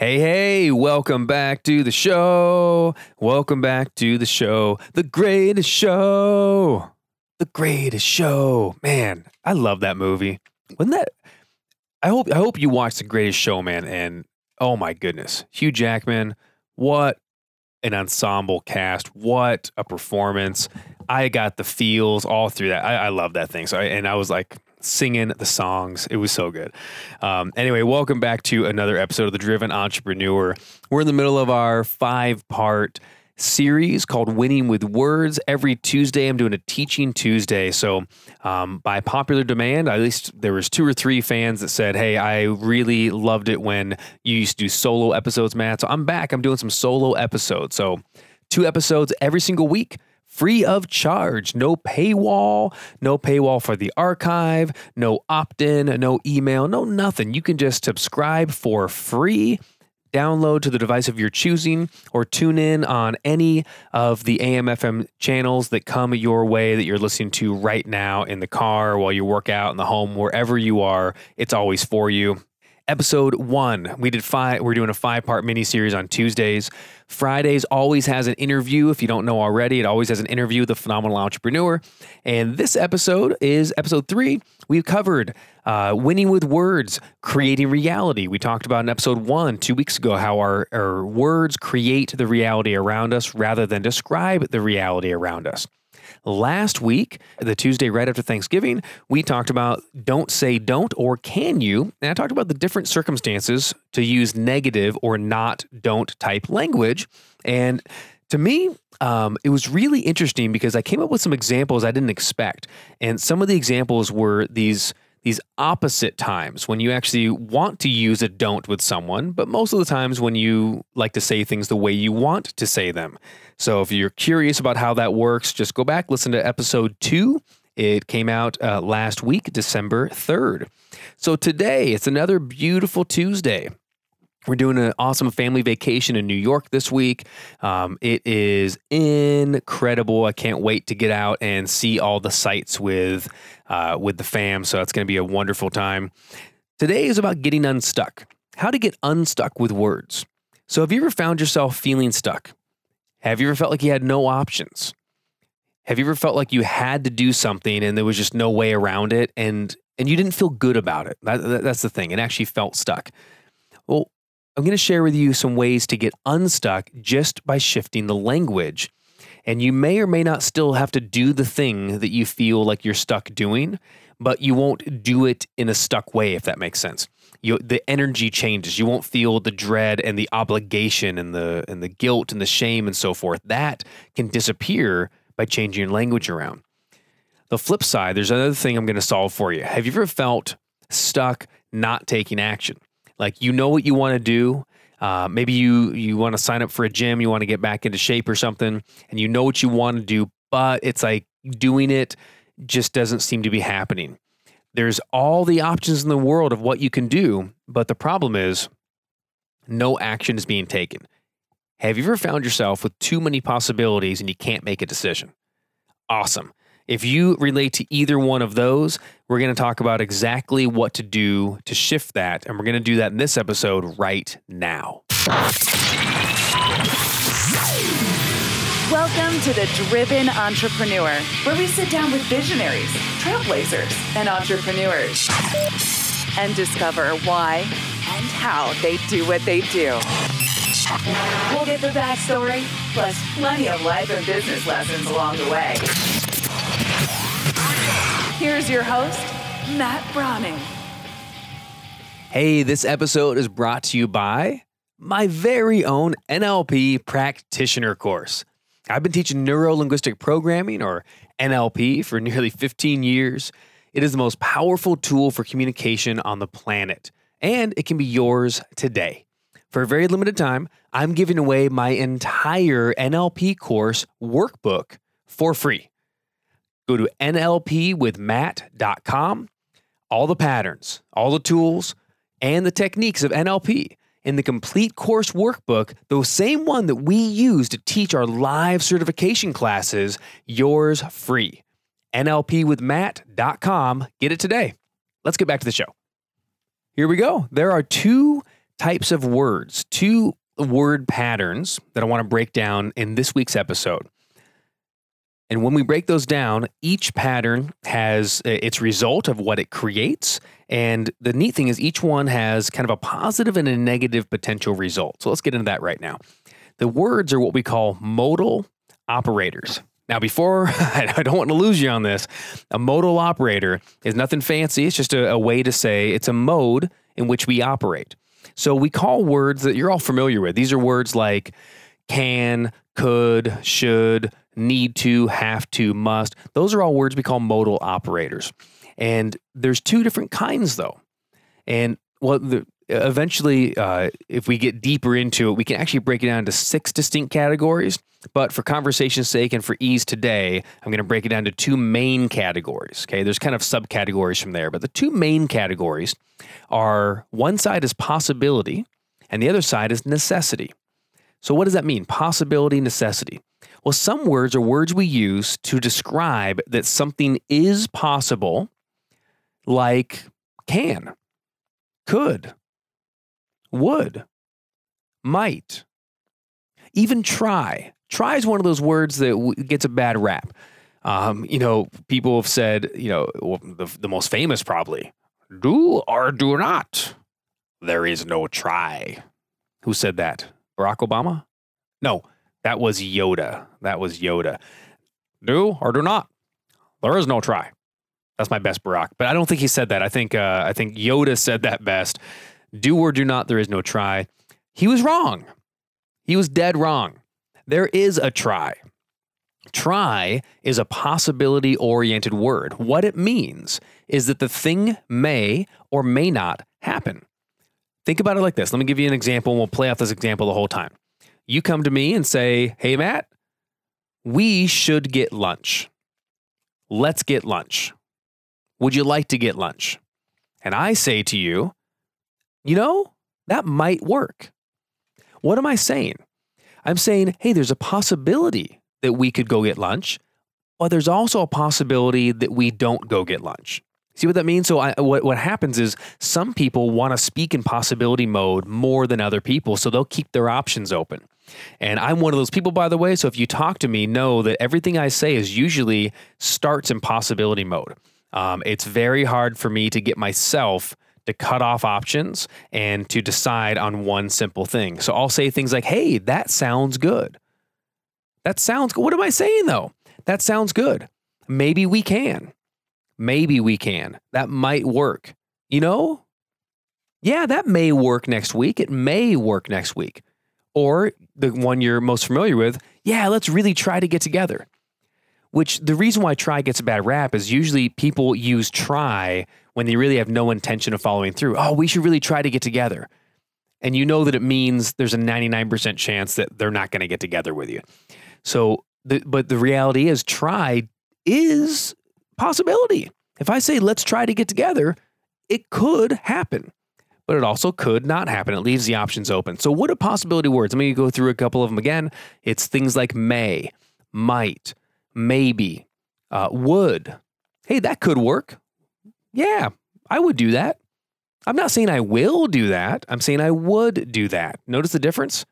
Hey, hey, welcome back to the show. Welcome back to the show. The greatest show. The greatest show. Man, I love that movie. Wasn't that I hope I hope you watched The Greatest Show, man, and oh my goodness. Hugh Jackman, what an ensemble cast. What a performance. I got the feels all through that. I, I love that thing. So I, and I was like, singing the songs. It was so good. Um, anyway, welcome back to another episode of The Driven Entrepreneur. We're in the middle of our five part series called Winning with Words. Every Tuesday, I'm doing a Teaching Tuesday. So, um, by popular demand, at least there was two or three fans that said, "Hey, I really loved it when you used to do solo episodes, Matt." So I'm back. I'm doing some solo episodes. So, two episodes every single week free of charge. No paywall, no paywall for the archive, no opt in, no email, no nothing. You can just subscribe for free. Download to the device of your choosing or tune in on any of the AM/FM channels that come your way that you're listening to right now in the car, while you work out, in the home, wherever you are. It's always for you episode one. We did five. We're doing a five part mini series on Tuesdays. Fridays always has an interview. If you don't know already, it always has an interview with a phenomenal entrepreneur. And this episode is episode three. We've covered uh, winning with words, creating reality. We talked about in episode one two weeks ago how our, our words create the reality around us rather than describe the reality around us. Last week, the Tuesday right after Thanksgiving, we talked about don't say don't or can you. And I talked about the different circumstances to use negative or not don't type language. And to me, um, it was really interesting because I came up with some examples I didn't expect. And some of the examples were these these opposite times when you actually want to use a don't with someone, but most of the times when you like to say things the way you want to say them. So if you're curious about how that works, just go back, listen to episode two. It came out uh, last week, December 3rd. So today, it's another beautiful Tuesday. We're doing an awesome family vacation in New York this week. Um, it is incredible. I can't wait to get out and see all the sights with uh, with the fam. So it's going to be a wonderful time. Today is about getting unstuck. How to get unstuck with words. So have you ever found yourself feeling stuck? Have you ever felt like you had no options? Have you ever felt like you had to do something and there was just no way around it, and and you didn't feel good about it? That, that, that's the thing. It actually felt stuck. Well, I'm going to share with you some ways to get unstuck just by shifting the language. And you may or may not still have to do the thing that you feel like you're stuck doing, but you won't do it in a stuck way, if that makes sense. You, the energy changes. You won't feel the dread and the obligation and the and the guilt and the shame and so forth. That can disappear by changing your language around. The flip side, there's another thing I'm going to solve for you. Have you ever felt stuck not taking action? Like you know what you want to do. Uh, maybe you you want to sign up for a gym, you want to get back into shape or something, and you know what you want to do, but it's like doing it just doesn't seem to be happening. There's all the options in the world of what you can do, but the problem is no action is being taken. Have you ever found yourself with too many possibilities and you can't make a decision? Awesome. If you relate to either one of those, we're going to talk about exactly what to do to shift that. And we're going to do that in this episode right now. Welcome to the Driven Entrepreneur, where we sit down with visionaries, trailblazers, and entrepreneurs and discover why and how they do what they do. We'll get the backstory, plus plenty of life and business lessons along the way. Here's your host, Matt Brauning. Hey, this episode is brought to you by my very own NLP practitioner course. I've been teaching neuro linguistic programming or NLP for nearly 15 years. It is the most powerful tool for communication on the planet, and it can be yours today. For a very limited time, I'm giving away my entire NLP course workbook for free. Go to NLPwithMatt.com. All the patterns, all the tools, and the techniques of NLP in the complete course workbook, the same one that we use to teach our live certification classes, yours free. NLPwithMatt.com. Get it today. Let's get back to the show. Here we go. There are two types of words, two word patterns that I want to break down in this week's episode. And when we break those down, each pattern has its result of what it creates. And the neat thing is, each one has kind of a positive and a negative potential result. So let's get into that right now. The words are what we call modal operators. Now, before I don't want to lose you on this, a modal operator is nothing fancy. It's just a, a way to say it's a mode in which we operate. So we call words that you're all familiar with. These are words like can, could, should, need to, have to, must. Those are all words we call modal operators. And there's two different kinds though. And well, the, eventually, uh, if we get deeper into it, we can actually break it down into six distinct categories. But for conversation's sake and for ease today, I'm going to break it down to two main categories. Okay, there's kind of subcategories from there, but the two main categories are one side is possibility, and the other side is necessity. So, what does that mean? Possibility, necessity. Well, some words are words we use to describe that something is possible, like can, could, would, might, even try. Try is one of those words that gets a bad rap. Um, you know, people have said, you know, the, the most famous probably, do or do not. There is no try. Who said that? Barack Obama? No, that was Yoda. That was Yoda. Do or do not. There is no try. That's my best Barack. But I don't think he said that. I think uh, I think Yoda said that best. Do or do not. There is no try. He was wrong. He was dead wrong. There is a try. Try is a possibility oriented word. What it means is that the thing may or may not happen. Think about it like this. Let me give you an example and we'll play out this example the whole time. You come to me and say, Hey, Matt, we should get lunch. Let's get lunch. Would you like to get lunch? And I say to you, You know, that might work. What am I saying? I'm saying, Hey, there's a possibility that we could go get lunch, but there's also a possibility that we don't go get lunch. See what that means? So, I, what, what happens is some people want to speak in possibility mode more than other people, so they'll keep their options open. And I'm one of those people, by the way. So, if you talk to me, know that everything I say is usually starts in possibility mode. Um, it's very hard for me to get myself to cut off options and to decide on one simple thing. So, I'll say things like, hey, that sounds good. That sounds good. What am I saying though? That sounds good. Maybe we can. Maybe we can. That might work. You know? Yeah, that may work next week. It may work next week. Or the one you're most familiar with, yeah, let's really try to get together. Which the reason why try gets a bad rap is usually people use try when they really have no intention of following through. Oh, we should really try to get together. And you know that it means there's a 99% chance that they're not going to get together with you. So, the, but the reality is, try is possibility. If I say, let's try to get together, it could happen, but it also could not happen. It leaves the options open. So, what are possibility words? Let me go through a couple of them again. It's things like may, might, maybe, uh, would. Hey, that could work. Yeah, I would do that. I'm not saying I will do that. I'm saying I would do that. Notice the difference?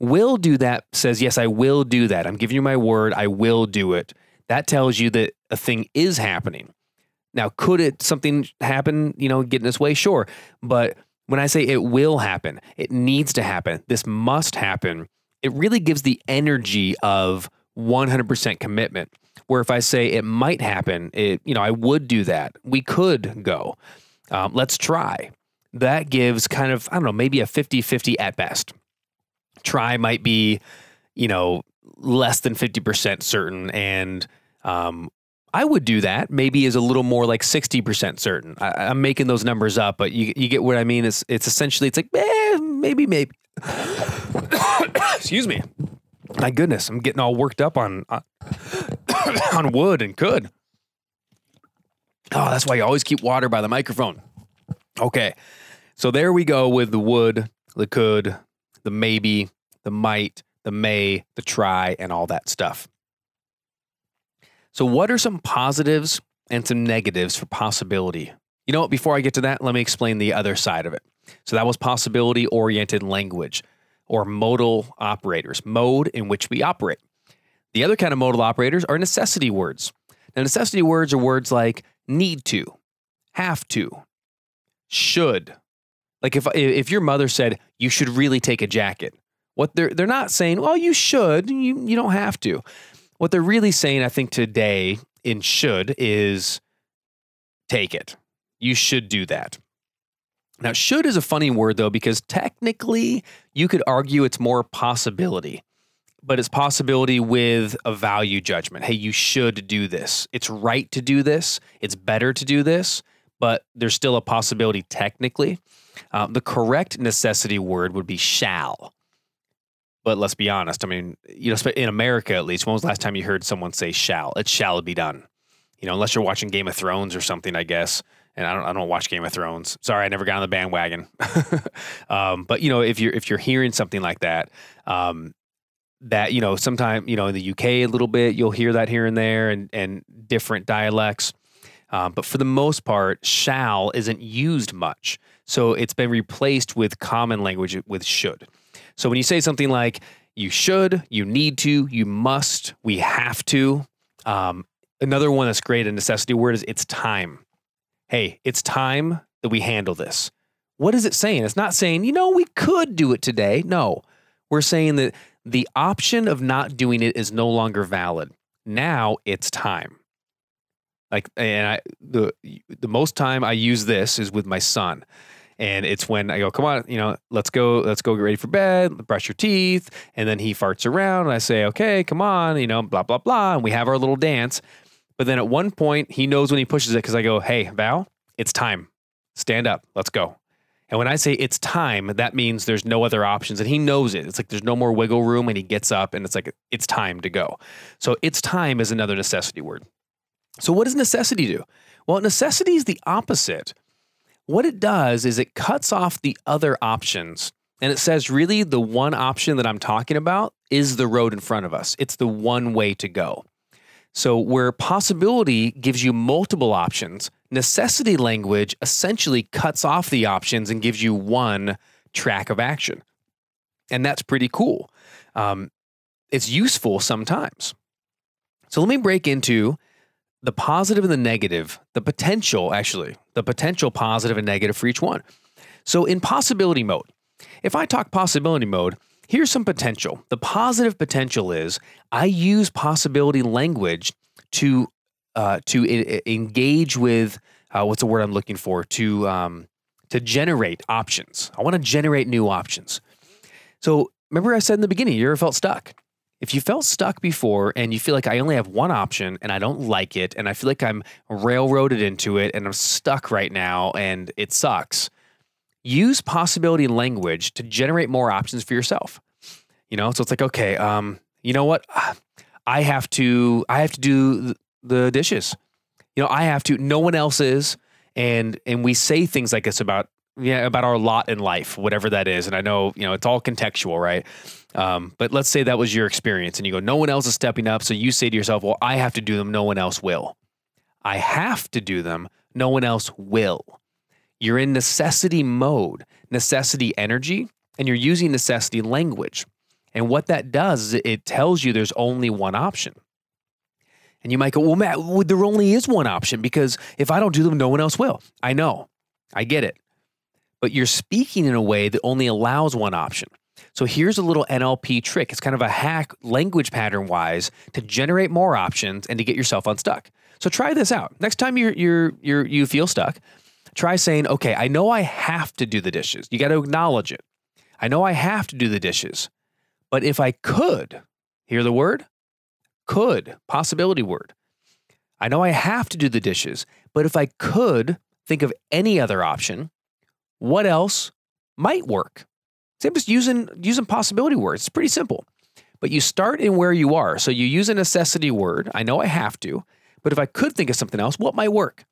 Will do that says, yes, I will do that. I'm giving you my word. I will do it. That tells you that a thing is happening. Now, could it something happen, you know, get in this way? Sure. But when I say it will happen, it needs to happen. This must happen. It really gives the energy of 100% commitment. Where if I say it might happen, it, you know, I would do that. We could go. Um, let's try. That gives kind of, I don't know, maybe a 50 50 at best try might be, you know, less than 50% certain. And um, I would do that. Maybe is a little more like 60% certain. I, am making those numbers up, but you, you get what I mean? It's, it's essentially, it's like, eh, maybe, maybe. Excuse me. My goodness, I'm getting all worked up on, on, on wood and could. Oh, that's why you always keep water by the microphone. Okay. So there we go with the would, the could, the maybe, the might, the may, the try, and all that stuff. So, what are some positives and some negatives for possibility? You know what? Before I get to that, let me explain the other side of it. So that was possibility oriented language or modal operators, mode in which we operate. The other kind of modal operators are necessity words. Now, necessity words are words like need to, have to, should. Like if if your mother said you should really take a jacket, what they're they're not saying, well, you should, you you don't have to. What they're really saying, I think today in should is take it. You should do that. Now, should is a funny word though, because technically you could argue it's more possibility, but it's possibility with a value judgment. Hey, you should do this. It's right to do this. It's better to do this, but there's still a possibility technically. Uh, the correct necessity word would be shall. But let's be honest. I mean, you know, in America at least, when was the last time you heard someone say shall? It shall be done. You know, unless you're watching Game of Thrones or something, I guess and I don't, I don't watch Game of Thrones. Sorry, I never got on the bandwagon. um, but you know, if you're if you're hearing something like that, um, that you know, sometime you know in the UK a little bit, you'll hear that here and there, and and different dialects. Um, but for the most part, shall isn't used much, so it's been replaced with common language with should. So when you say something like "you should," "you need to," "you must," "we have to," um, another one that's great a necessity word is "it's time." hey, it's time that we handle this. What is it saying? It's not saying, you know, we could do it today. No, we're saying that the option of not doing it is no longer valid. Now it's time. Like, and I, the, the most time I use this is with my son. And it's when I go, come on, you know, let's go, let's go get ready for bed, brush your teeth. And then he farts around and I say, okay, come on, you know, blah, blah, blah. And we have our little dance. But then at one point, he knows when he pushes it because I go, hey, Val, it's time. Stand up. Let's go. And when I say it's time, that means there's no other options. And he knows it. It's like there's no more wiggle room. And he gets up and it's like, it's time to go. So it's time is another necessity word. So what does necessity do? Well, necessity is the opposite. What it does is it cuts off the other options. And it says, really, the one option that I'm talking about is the road in front of us. It's the one way to go. So, where possibility gives you multiple options, necessity language essentially cuts off the options and gives you one track of action. And that's pretty cool. Um, it's useful sometimes. So, let me break into the positive and the negative, the potential, actually, the potential positive and negative for each one. So, in possibility mode, if I talk possibility mode, Here's some potential. The positive potential is I use possibility language to uh, to I- engage with uh, what's the word I'm looking for to um, to generate options. I want to generate new options. So remember I said in the beginning, you ever felt stuck? If you felt stuck before and you feel like I only have one option and I don't like it and I feel like I'm railroaded into it and I'm stuck right now and it sucks, use possibility language to generate more options for yourself. You know, so it's like, okay, um, you know what? I have to, I have to do the dishes. You know, I have to. No one else is, and and we say things like this about yeah about our lot in life, whatever that is. And I know you know it's all contextual, right? Um, but let's say that was your experience, and you go, no one else is stepping up, so you say to yourself, well, I have to do them. No one else will. I have to do them. No one else will. You're in necessity mode, necessity energy, and you're using necessity language. And what that does is it tells you there's only one option. And you might go, well, Matt, there only is one option because if I don't do them, no one else will. I know. I get it. But you're speaking in a way that only allows one option. So here's a little NLP trick. It's kind of a hack language pattern wise to generate more options and to get yourself unstuck. So try this out. Next time you're, you're, you're, you feel stuck, try saying, okay, I know I have to do the dishes. You got to acknowledge it. I know I have to do the dishes. But if I could, hear the word? Could, possibility word. I know I have to do the dishes, but if I could think of any other option, what else might work? I'm just using using possibility words. It's pretty simple. But you start in where you are. So you use a necessity word. I know I have to, but if I could think of something else, what might work?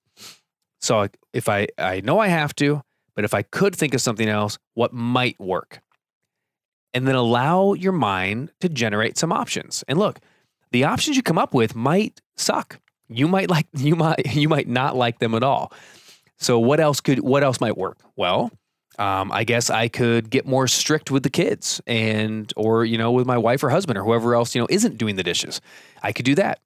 So if I I know I have to, but if I could think of something else, what might work? and then allow your mind to generate some options. And look, the options you come up with might suck. You might like you might you might not like them at all. So what else could what else might work? Well, Um, I guess I could get more strict with the kids and, or, you know, with my wife or husband or whoever else, you know, isn't doing the dishes. I could do that.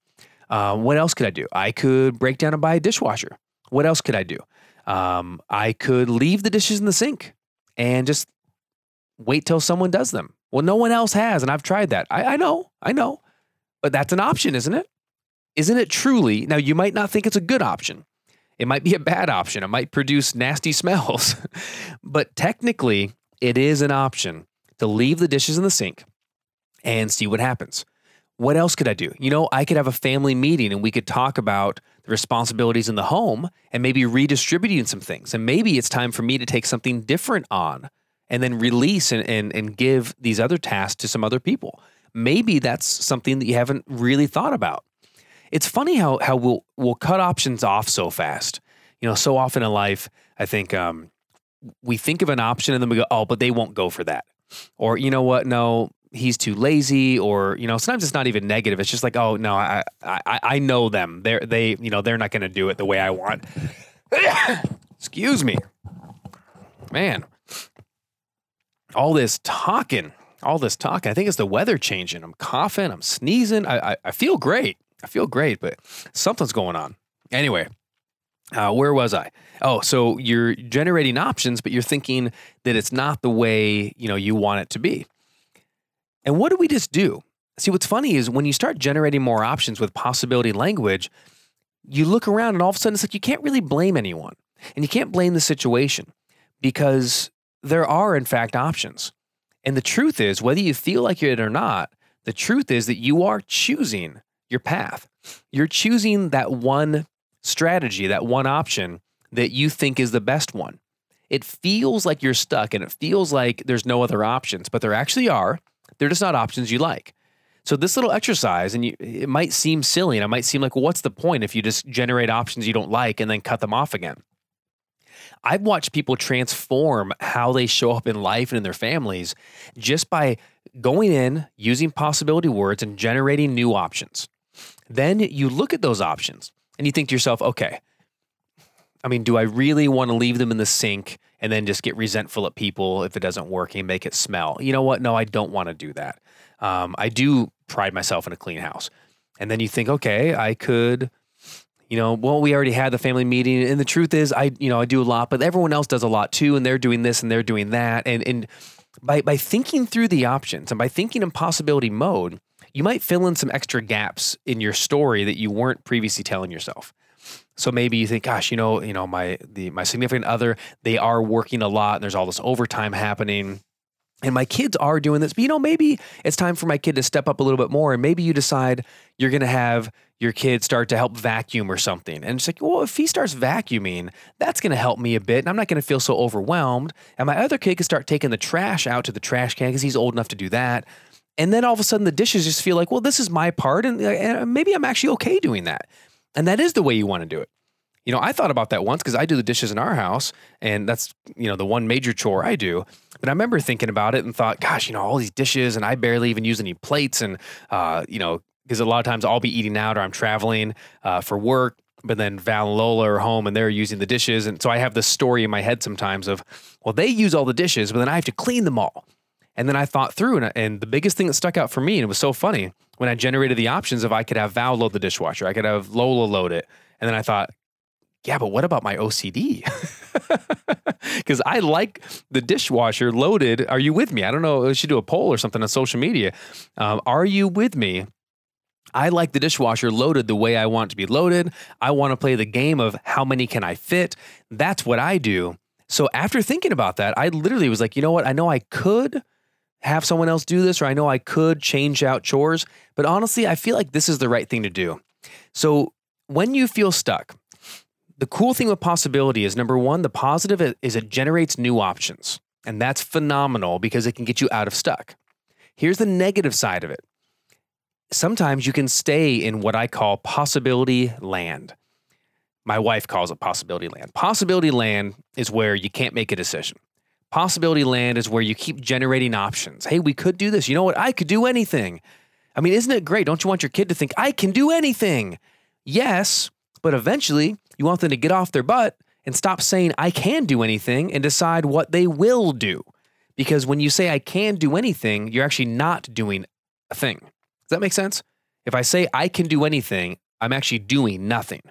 Um, what else could I do? I could break down and buy a dishwasher. What else could I do? Um, I could leave the dishes in the sink and just wait till someone does them. Well, no one else has, and I've tried that. I, I know, I know, but that's an option, isn't it? Isn't it truly? Now, you might not think it's a good option. It might be a bad option. It might produce nasty smells, but technically, it is an option to leave the dishes in the sink and see what happens. What else could I do? You know, I could have a family meeting and we could talk about the responsibilities in the home and maybe redistributing some things. And maybe it's time for me to take something different on and then release and, and, and give these other tasks to some other people. Maybe that's something that you haven't really thought about. It's funny how, how we'll, we'll cut options off so fast. You know, so often in life, I think um, we think of an option and then we go, oh, but they won't go for that. Or, you know what? No, he's too lazy or you know sometimes it's not even negative. It's just like oh no i i i know them. They're they you know they're not going to do it the way i want. Excuse me. Man. All this talking all this talking i think it's the weather changing. I'm coughing i'm sneezing i i, I feel great i feel great but something's going on anyway uh, where was I? Oh, so you're generating options, but you're thinking that it's not the way you know you want it to be. And what do we just do? See, what's funny is when you start generating more options with possibility language, you look around and all of a sudden it's like you can't really blame anyone and you can't blame the situation because there are, in fact, options. And the truth is, whether you feel like it or not, the truth is that you are choosing your path. You're choosing that one strategy, that one option that you think is the best one. It feels like you're stuck and it feels like there's no other options, but there actually are. They're just not options you like. So this little exercise, and you, it might seem silly, and it might seem like, well, what's the point if you just generate options you don't like and then cut them off again? I've watched people transform how they show up in life and in their families just by going in, using possibility words, and generating new options. Then you look at those options and you think to yourself, okay, I mean, do I really want to leave them in the sink and then just get resentful at people if it doesn't work and make it smell? You know what? No, I don't want to do that. Um, I do pride myself in a clean house. And then you think, okay, I could, you know, well, we already had the family meeting. And the truth is, I, you know, I do a lot, but everyone else does a lot too. And they're doing this and they're doing that. And, and by, by thinking through the options and by thinking in possibility mode, you might fill in some extra gaps in your story that you weren't previously telling yourself. So maybe you think, gosh, you know, you know, my the my significant other, they are working a lot and there's all this overtime happening. And my kids are doing this, but you know, maybe it's time for my kid to step up a little bit more. And maybe you decide you're going to have your kid start to help vacuum or something. And it's like, well, if he starts vacuuming, that's going to help me a bit. And I'm not going to feel so overwhelmed. And my other kid can start taking the trash out to the trash can because he's old enough to do that. And then all of a sudden the dishes just feel like, well, this is my part. And, and maybe I'm actually okay doing that. And that is the way you want to do it. You know, I thought about that once because I do the dishes in our house, and that's, you know, the one major chore I do. But I remember thinking about it and thought, gosh, you know, all these dishes, and I barely even use any plates. And, uh, you know, because a lot of times I'll be eating out or I'm traveling uh, for work, but then Val and Lola are home and they're using the dishes. And so I have this story in my head sometimes of, well, they use all the dishes, but then I have to clean them all. And then I thought through, and, and the biggest thing that stuck out for me, and it was so funny, when I generated the options of I could have Val load the dishwasher, I could have Lola load it. And then I thought, yeah, but what about my OCD? Because I like the dishwasher loaded. Are you with me? I don't know. We should do a poll or something on social media. Um, are you with me? I like the dishwasher loaded the way I want to be loaded. I want to play the game of how many can I fit. That's what I do. So after thinking about that, I literally was like, you know what? I know I could have someone else do this, or I know I could change out chores, but honestly, I feel like this is the right thing to do. So when you feel stuck, the cool thing with possibility is number one, the positive is it generates new options. And that's phenomenal because it can get you out of stuck. Here's the negative side of it. Sometimes you can stay in what I call possibility land. My wife calls it possibility land. Possibility land is where you can't make a decision. Possibility land is where you keep generating options. Hey, we could do this. You know what? I could do anything. I mean, isn't it great? Don't you want your kid to think, I can do anything? Yes, but eventually you want them to get off their butt and stop saying I can do anything and decide what they will do. Because when you say I can do anything, you're actually not doing a thing. Does that make sense? If I say I can do anything, I'm actually doing nothing.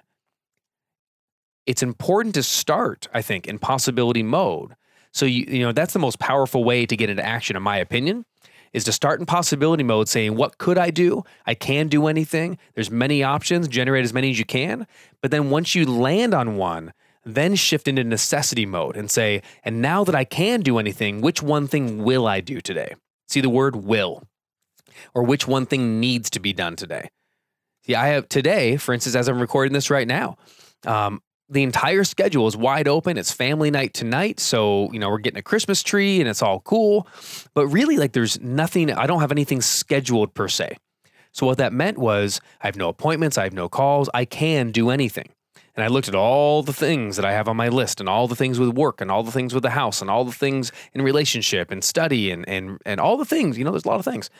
It's important to start, I think, in possibility mode. So you you know that's the most powerful way to get into action, in my opinion, is to start in possibility mode, saying what could I do? I can do anything. There's many options. Generate as many as you can. But then once you land on one, then shift into necessity mode and say, and now that I can do anything, which one thing will I do today? See the word will, or which one thing needs to be done today. See, I have today, for instance, as I'm recording this right now, um, the entire schedule is wide open. It's family night tonight. So, you know, we're getting a Christmas tree and it's all cool. But really, like, there's nothing, I don't have anything scheduled per se. So, what that meant was I have no appointments, I have no calls, I can do anything. And I looked at all the things that I have on my list and all the things with work and all the things with the house and all the things in relationship and study and, and, and all the things, you know, there's a lot of things.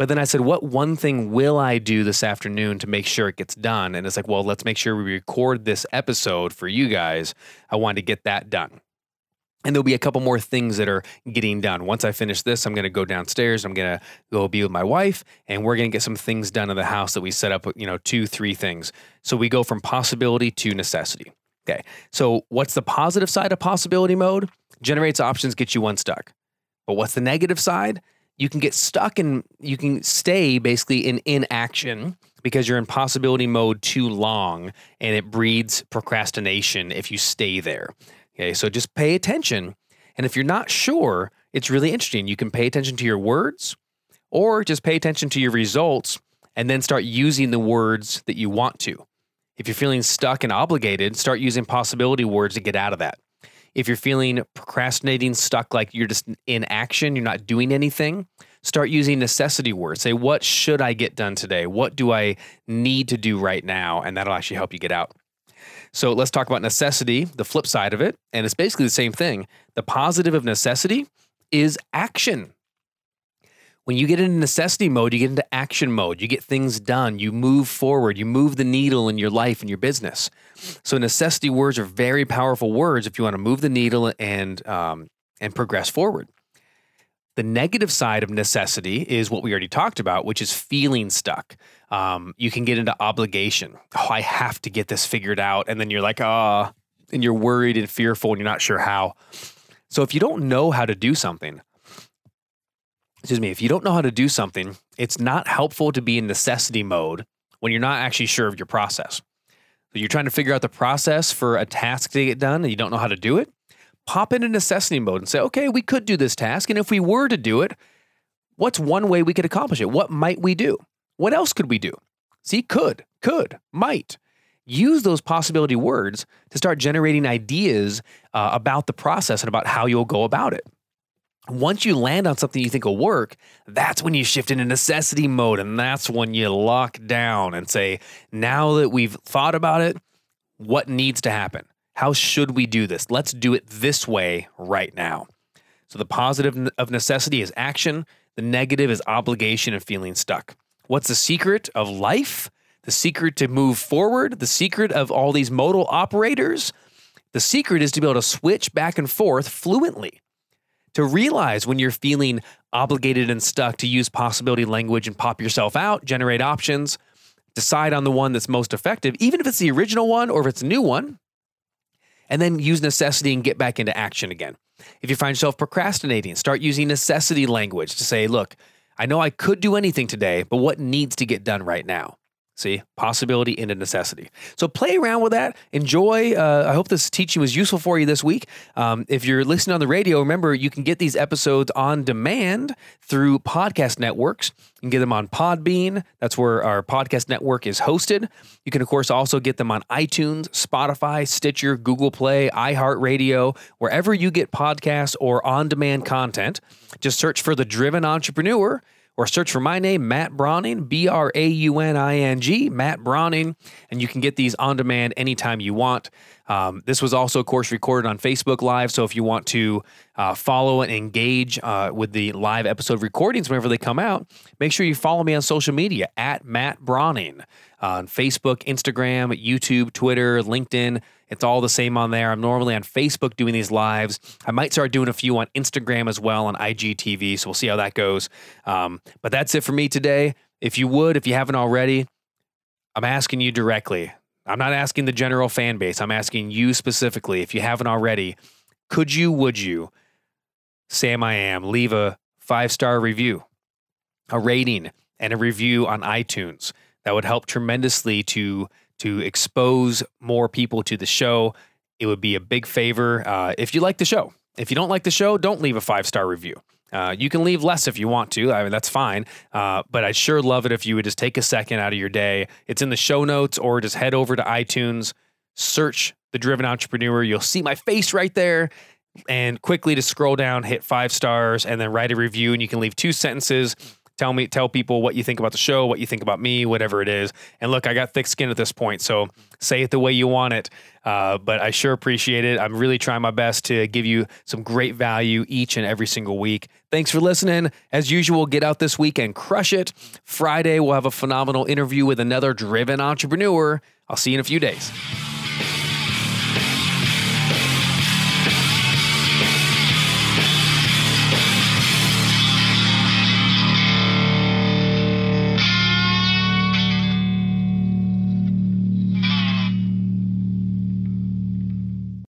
But then I said, what one thing will I do this afternoon to make sure it gets done? And it's like, well, let's make sure we record this episode for you guys. I wanted to get that done. And there'll be a couple more things that are getting done. Once I finish this, I'm going to go downstairs. I'm going to go be with my wife, and we're going to get some things done in the house that we set up, you know, two, three things. So we go from possibility to necessity. Okay. So what's the positive side of possibility mode? Generates options, gets you unstuck. But what's the negative side? You can get stuck and you can stay basically in inaction because you're in possibility mode too long and it breeds procrastination if you stay there. Okay, so just pay attention. And if you're not sure, it's really interesting. You can pay attention to your words or just pay attention to your results and then start using the words that you want to. If you're feeling stuck and obligated, start using possibility words to get out of that if you're feeling procrastinating, stuck, like you're just in action, you're not doing anything, start using necessity words. Say, what should I get done today? What do I need to do right now? And that'll actually help you get out. So let's talk about necessity, the flip side of it. And it's basically the same thing. The positive of necessity is action. When you get into necessity mode, you get into action mode. You get things done. You move forward. You move the needle in your life and your business. So necessity words are very powerful words if you want to move the needle and um, and progress forward. The negative side of necessity is what we already talked about, which is feeling stuck. Um, you can get into obligation. Oh, I have to get this figured out, and then you're like, ah, oh, and you're worried and fearful, and you're not sure how. So if you don't know how to do something, excuse me, if you don't know how to do something, it's not helpful to be in necessity mode when you're not actually sure of your process. So you're trying to figure out the process for a task to get done and you don't know how to do it. Pop into necessity mode and say, okay, we could do this task. And if we were to do it, what's one way we could accomplish it? What might we do? What else could we do? See, could, could, might. Use those possibility words to start generating ideas uh, about the process and about how you'll go about it once you land on something you think will work, that's when you shift into necessity mode. And that's when you lock down and say, now that we've thought about it, what needs to happen? How should we do this? Let's do it this way right now. So the positive of necessity is action, the negative is obligation and feeling stuck. What's the secret of life? The secret to move forward? The secret of all these modal operators? The secret is to be able to switch back and forth fluently to realize when you're feeling obligated and stuck to use possibility language and pop yourself out, generate options, decide on the one that's most effective, even if it's the original one or if it's a new one, and then use necessity and get back into action again. If you find yourself procrastinating, start using necessity language to say, look, I know I could do anything today, but what needs to get done right now? See, possibility into necessity. So play around with that. Enjoy. Uh, I hope this teaching was useful for you this week. Um, if you're listening on the radio, remember you can get these episodes on demand through podcast networks. You can get them on Podbean. That's where our podcast network is hosted. You can, of course, also get them on iTunes, Spotify, Stitcher, Google Play, iHeartRadio, wherever you get podcasts or on demand content. Just search for The Driven Entrepreneur or search for my name, Matt Brauning, B R A U N I N G, Matt Brauning, and you can get these on demand anytime you want. Um, this was also, of course, recorded on Facebook Live. So if you want to uh, follow and engage uh, with the live episode recordings whenever they come out, make sure you follow me on social media at Matt Brauning on Facebook, Instagram, YouTube, Twitter, LinkedIn It's all the same on there. I'm normally on Facebook doing these lives. I might start doing a few on Instagram as well on IGTV. So we'll see how that goes. Um, but that's it for me today. If you would, if you haven't already, I'm asking you directly. I'm not asking the general fan base. I'm asking you specifically. If you haven't already, could you, would you, Sam I Am, leave a five star review, a rating, and a review on iTunes? That would help tremendously to to expose more people to the show. It would be a big favor uh, if you like the show. If you don't like the show, don't leave a five star review. Uh, you can leave less if you want to. I mean, that's fine. Uh, but I'd sure love it if you would just take a second out of your day. It's in the show notes or just head over to iTunes, search The Driven Entrepreneur. You'll see my face right there. And quickly to scroll down, hit five stars, and then write a review. And you can leave two sentences Tell me, tell people what you think about the show, what you think about me, whatever it is. And look, I got thick skin at this point, so say it the way you want it. Uh, but I sure appreciate it. I'm really trying my best to give you some great value each and every single week. Thanks for listening. As usual, get out this week and crush it. Friday, we'll have a phenomenal interview with another driven entrepreneur. I'll see you in a few days.